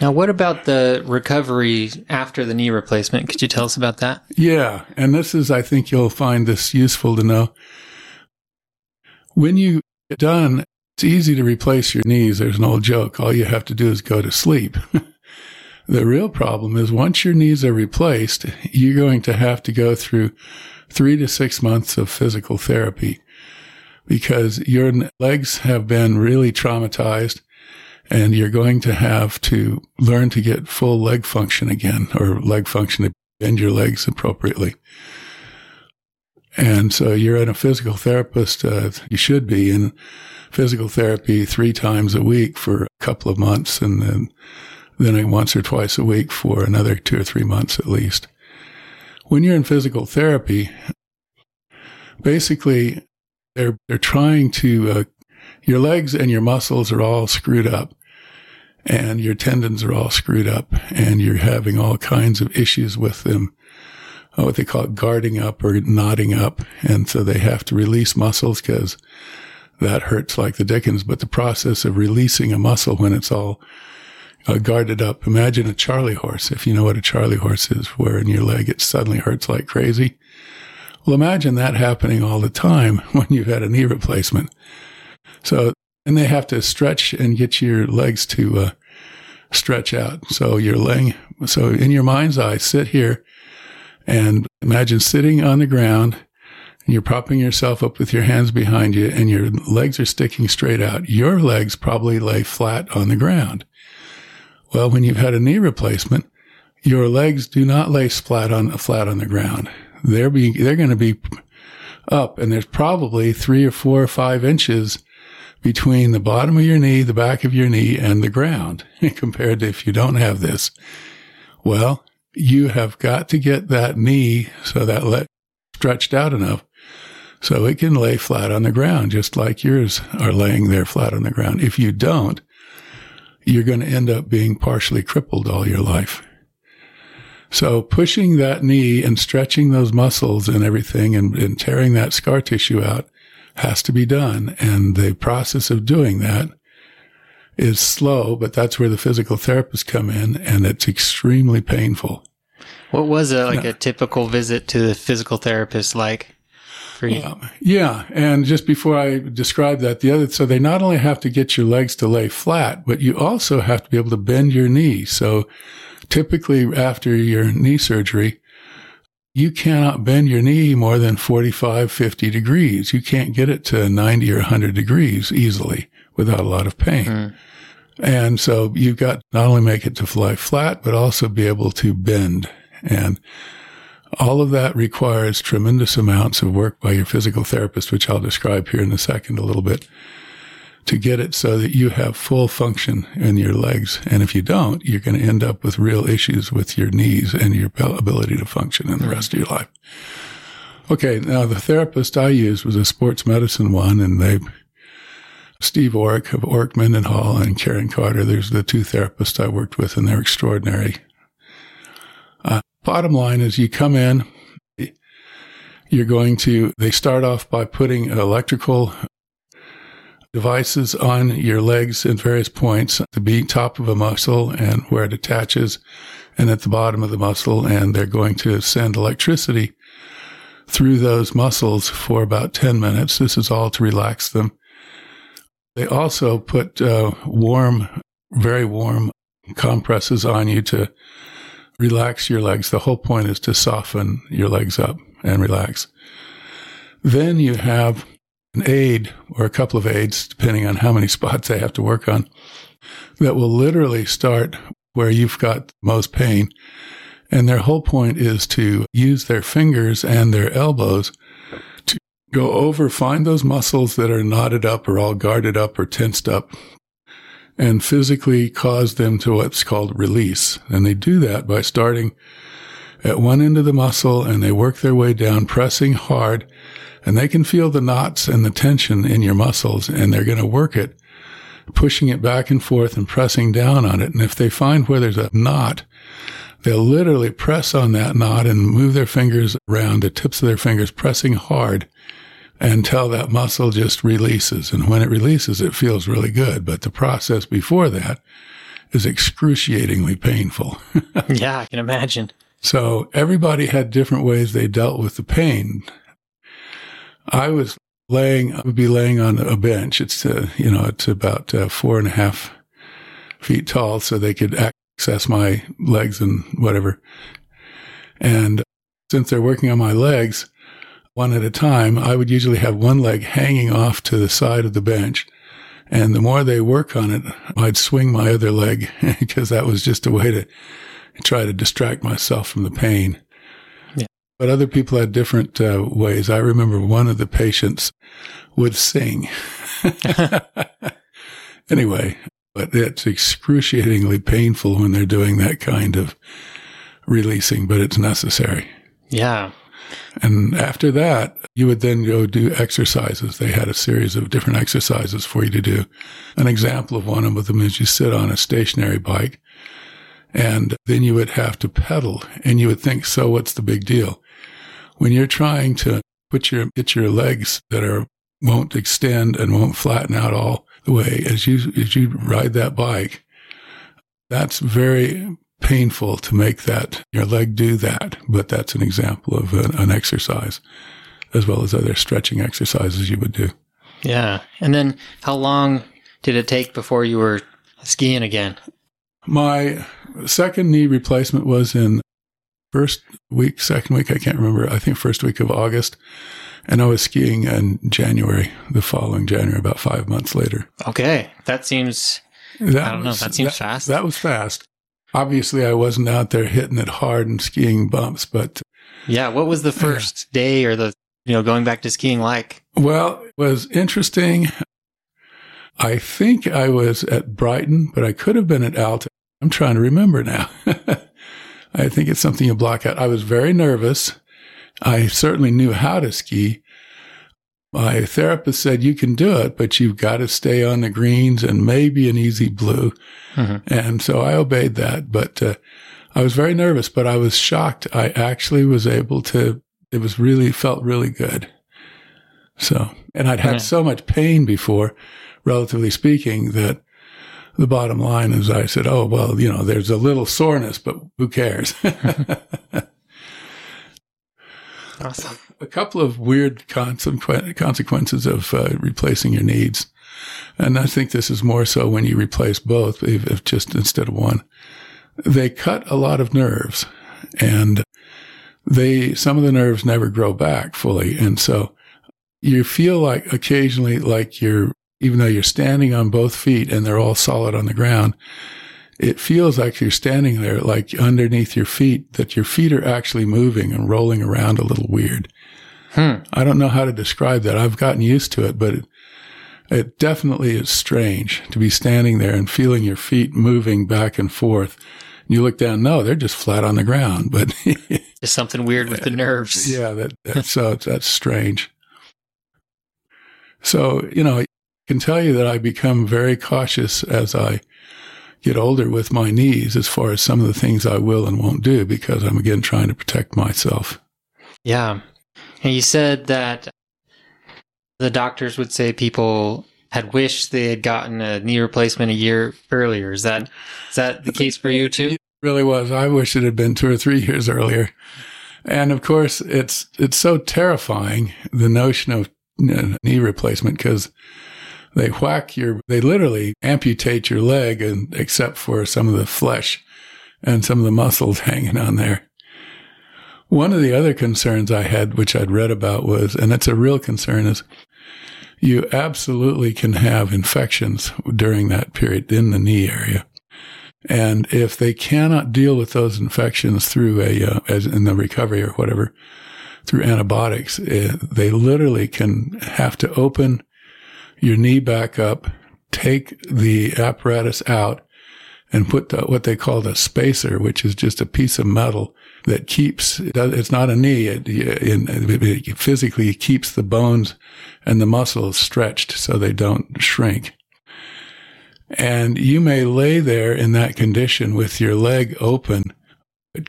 Now, what about the recovery after the knee replacement? Could you tell us about that? Yeah. And this is, I think you'll find this useful to know. When you get done, it's easy to replace your knees. There's an old joke. All you have to do is go to sleep. the real problem is once your knees are replaced, you're going to have to go through three to six months of physical therapy because your legs have been really traumatized and you're going to have to learn to get full leg function again or leg function to bend your legs appropriately. And so you're in a physical therapist. Uh, you should be in physical therapy three times a week for a couple of months and then, then once or twice a week for another two or three months at least. When you're in physical therapy, basically they're, they're trying to, uh, your legs and your muscles are all screwed up and your tendons are all screwed up and you're having all kinds of issues with them. Uh, what they call it guarding up or knotting up. And so they have to release muscles because that hurts like the dickens. But the process of releasing a muscle when it's all uh, guarded up. Imagine a Charlie horse. If you know what a Charlie horse is, where in your leg it suddenly hurts like crazy. Well, imagine that happening all the time when you've had a knee replacement. So and they have to stretch and get your legs to uh, stretch out. So you're laying, so in your mind's eye, sit here and imagine sitting on the ground and you're propping yourself up with your hands behind you and your legs are sticking straight out. Your legs probably lay flat on the ground. Well, when you've had a knee replacement, your legs do not lay flat on, flat on the ground. They're being, they're going to be up and there's probably three or four or five inches between the bottom of your knee, the back of your knee, and the ground compared to if you don't have this. Well, you have got to get that knee so that leg stretched out enough so it can lay flat on the ground, just like yours are laying there flat on the ground. If you don't, you're going to end up being partially crippled all your life. So pushing that knee and stretching those muscles and everything and, and tearing that scar tissue out has to be done. And the process of doing that is slow, but that's where the physical therapists come in and it's extremely painful. What was a, like a typical visit to the physical therapist like for you? Um, yeah. And just before I describe that, the other, so they not only have to get your legs to lay flat, but you also have to be able to bend your knee. So typically after your knee surgery, you cannot bend your knee more than 45, 50 degrees. You can't get it to 90 or 100 degrees easily without a lot of pain. Mm. And so you've got not only make it to fly flat, but also be able to bend. And all of that requires tremendous amounts of work by your physical therapist, which I'll describe here in a second a little bit to get it so that you have full function in your legs. And if you don't, you're going to end up with real issues with your knees and your ability to function in the rest of your life. Okay. Now the therapist I used was a sports medicine one and they, Steve Orrick of Orrick Mendenhall and Hall, and Karen Carter. There's the two therapists I worked with and they're extraordinary. Uh, bottom line is you come in, you're going to, they start off by putting electrical devices on your legs at various points, the top of a muscle and where it attaches and at the bottom of the muscle. And they're going to send electricity through those muscles for about 10 minutes. This is all to relax them. They also put uh, warm, very warm compresses on you to relax your legs. The whole point is to soften your legs up and relax. Then you have an aid or a couple of aids, depending on how many spots they have to work on, that will literally start where you've got most pain. And their whole point is to use their fingers and their elbows to go over, find those muscles that are knotted up or all guarded up or tensed up and physically cause them to what's called release. And they do that by starting at one end of the muscle and they work their way down, pressing hard and they can feel the knots and the tension in your muscles and they're going to work it, pushing it back and forth and pressing down on it. And if they find where there's a knot, they'll literally press on that knot and move their fingers around the tips of their fingers, pressing hard until that muscle just releases. And when it releases, it feels really good. But the process before that is excruciatingly painful. yeah, I can imagine. So everybody had different ways they dealt with the pain. I was laying, I would be laying on a bench. It's, uh, you know, it's about uh, four and a half feet tall so they could access my legs and whatever. And since they're working on my legs one at a time, I would usually have one leg hanging off to the side of the bench. And the more they work on it, I'd swing my other leg because that was just a way to try to distract myself from the pain. But other people had different uh, ways. I remember one of the patients would sing. anyway, but it's excruciatingly painful when they're doing that kind of releasing, but it's necessary. Yeah. And after that, you would then go do exercises. They had a series of different exercises for you to do. An example of one of them is you sit on a stationary bike and then you would have to pedal and you would think, so what's the big deal? When you're trying to put your, get your legs that are, won't extend and won't flatten out all the way as you, as you ride that bike, that's very painful to make that your leg do that, but that's an example of an, an, exercise as well as other stretching exercises you would do. Yeah. And then how long did it take before you were skiing again? My second knee replacement was in first week, second week, I can't remember. I think first week of August. And I was skiing in January, the following January, about five months later. Okay. That seems, that I don't know, that seems that, fast. That was fast. Obviously, I wasn't out there hitting it hard and skiing bumps, but. Yeah. What was the first day or the, you know, going back to skiing like? Well, it was interesting. I think I was at Brighton, but I could have been at Alta. I'm trying to remember now. I think it's something you block out. I was very nervous. I certainly knew how to ski. My therapist said, you can do it, but you've got to stay on the greens and maybe an easy blue. Mm-hmm. And so I obeyed that, but uh, I was very nervous, but I was shocked. I actually was able to, it was really, felt really good. So, and I'd had so much pain before, relatively speaking, that the bottom line is I said, oh, well, you know, there's a little soreness, but who cares? awesome. A couple of weird consequences of uh, replacing your needs. And I think this is more so when you replace both, if just instead of one. They cut a lot of nerves and they, some of the nerves never grow back fully. And so you feel like occasionally like you're even though you're standing on both feet and they're all solid on the ground, it feels like you're standing there, like underneath your feet, that your feet are actually moving and rolling around a little weird. Hmm. I don't know how to describe that. I've gotten used to it, but it, it definitely is strange to be standing there and feeling your feet moving back and forth. You look down, no, they're just flat on the ground, but there's something weird with the nerves. Yeah, that, that so that's strange. So, you know, can tell you that I become very cautious as I get older with my knees as far as some of the things I will and won't do because I'm again trying to protect myself. Yeah. And you said that the doctors would say people had wished they had gotten a knee replacement a year earlier. Is that is that the case for you too? It really was. I wish it had been two or three years earlier. And of course, it's it's so terrifying the notion of knee replacement because they whack your, they literally amputate your leg and except for some of the flesh and some of the muscles hanging on there. One of the other concerns I had, which I'd read about was, and it's a real concern is you absolutely can have infections during that period in the knee area. And if they cannot deal with those infections through a, uh, as in the recovery or whatever, through antibiotics, uh, they literally can have to open your knee back up, take the apparatus out, and put the, what they call the spacer, which is just a piece of metal that keeps, it's not a knee, it, it, it physically keeps the bones and the muscles stretched so they don't shrink. And you may lay there in that condition with your leg open,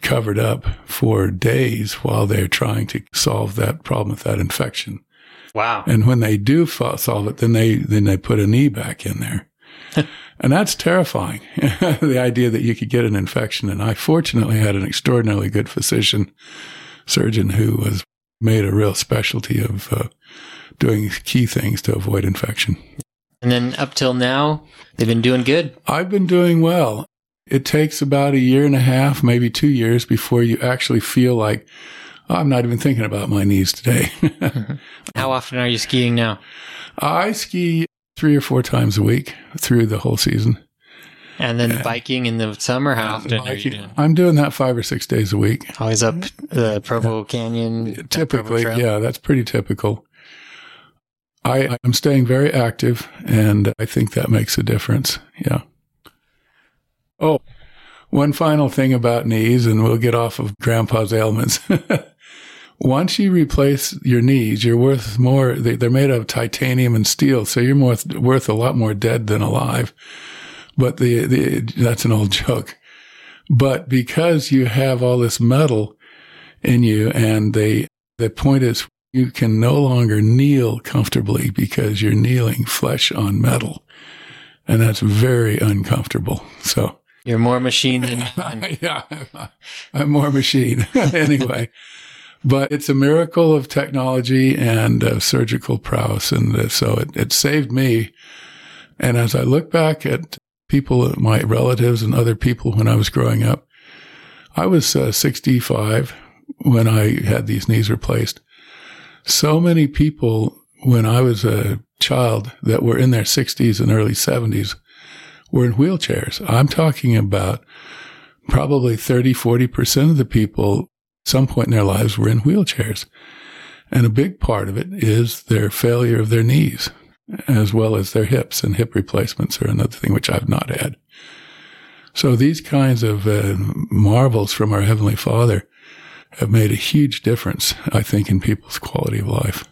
covered up for days while they're trying to solve that problem with that infection. Wow. And when they do solve it, then they, then they put a knee back in there. And that's terrifying. the idea that you could get an infection. And I fortunately had an extraordinarily good physician, surgeon who was made a real specialty of uh, doing key things to avoid infection. And then up till now, they've been doing good. I've been doing well. It takes about a year and a half, maybe two years before you actually feel like, I'm not even thinking about my knees today. How often are you skiing now? I ski three or four times a week through the whole season. And then biking in the summer, how often are you doing? I'm doing that five or six days a week. Always up the Provo Canyon. Typically, Trail? yeah, that's pretty typical. I, I'm staying very active, and I think that makes a difference. Yeah. Oh, one final thing about knees, and we'll get off of grandpa's ailments. Once you replace your knees, you're worth more. They, they're made of titanium and steel, so you're more, worth a lot more dead than alive. But the, the, that's an old joke. But because you have all this metal in you and they, the point is you can no longer kneel comfortably because you're kneeling flesh on metal. And that's very uncomfortable. So You're more machine than yeah, I'm more machine anyway. But it's a miracle of technology and uh, surgical prowess. And so it, it saved me. And as I look back at people, my relatives and other people when I was growing up, I was uh, 65 when I had these knees replaced. So many people when I was a child that were in their 60s and early 70s were in wheelchairs. I'm talking about probably 30, 40% of the people some point in their lives were in wheelchairs. And a big part of it is their failure of their knees, as well as their hips and hip replacements are another thing which I've not had. So these kinds of uh, marvels from our Heavenly Father have made a huge difference, I think, in people's quality of life.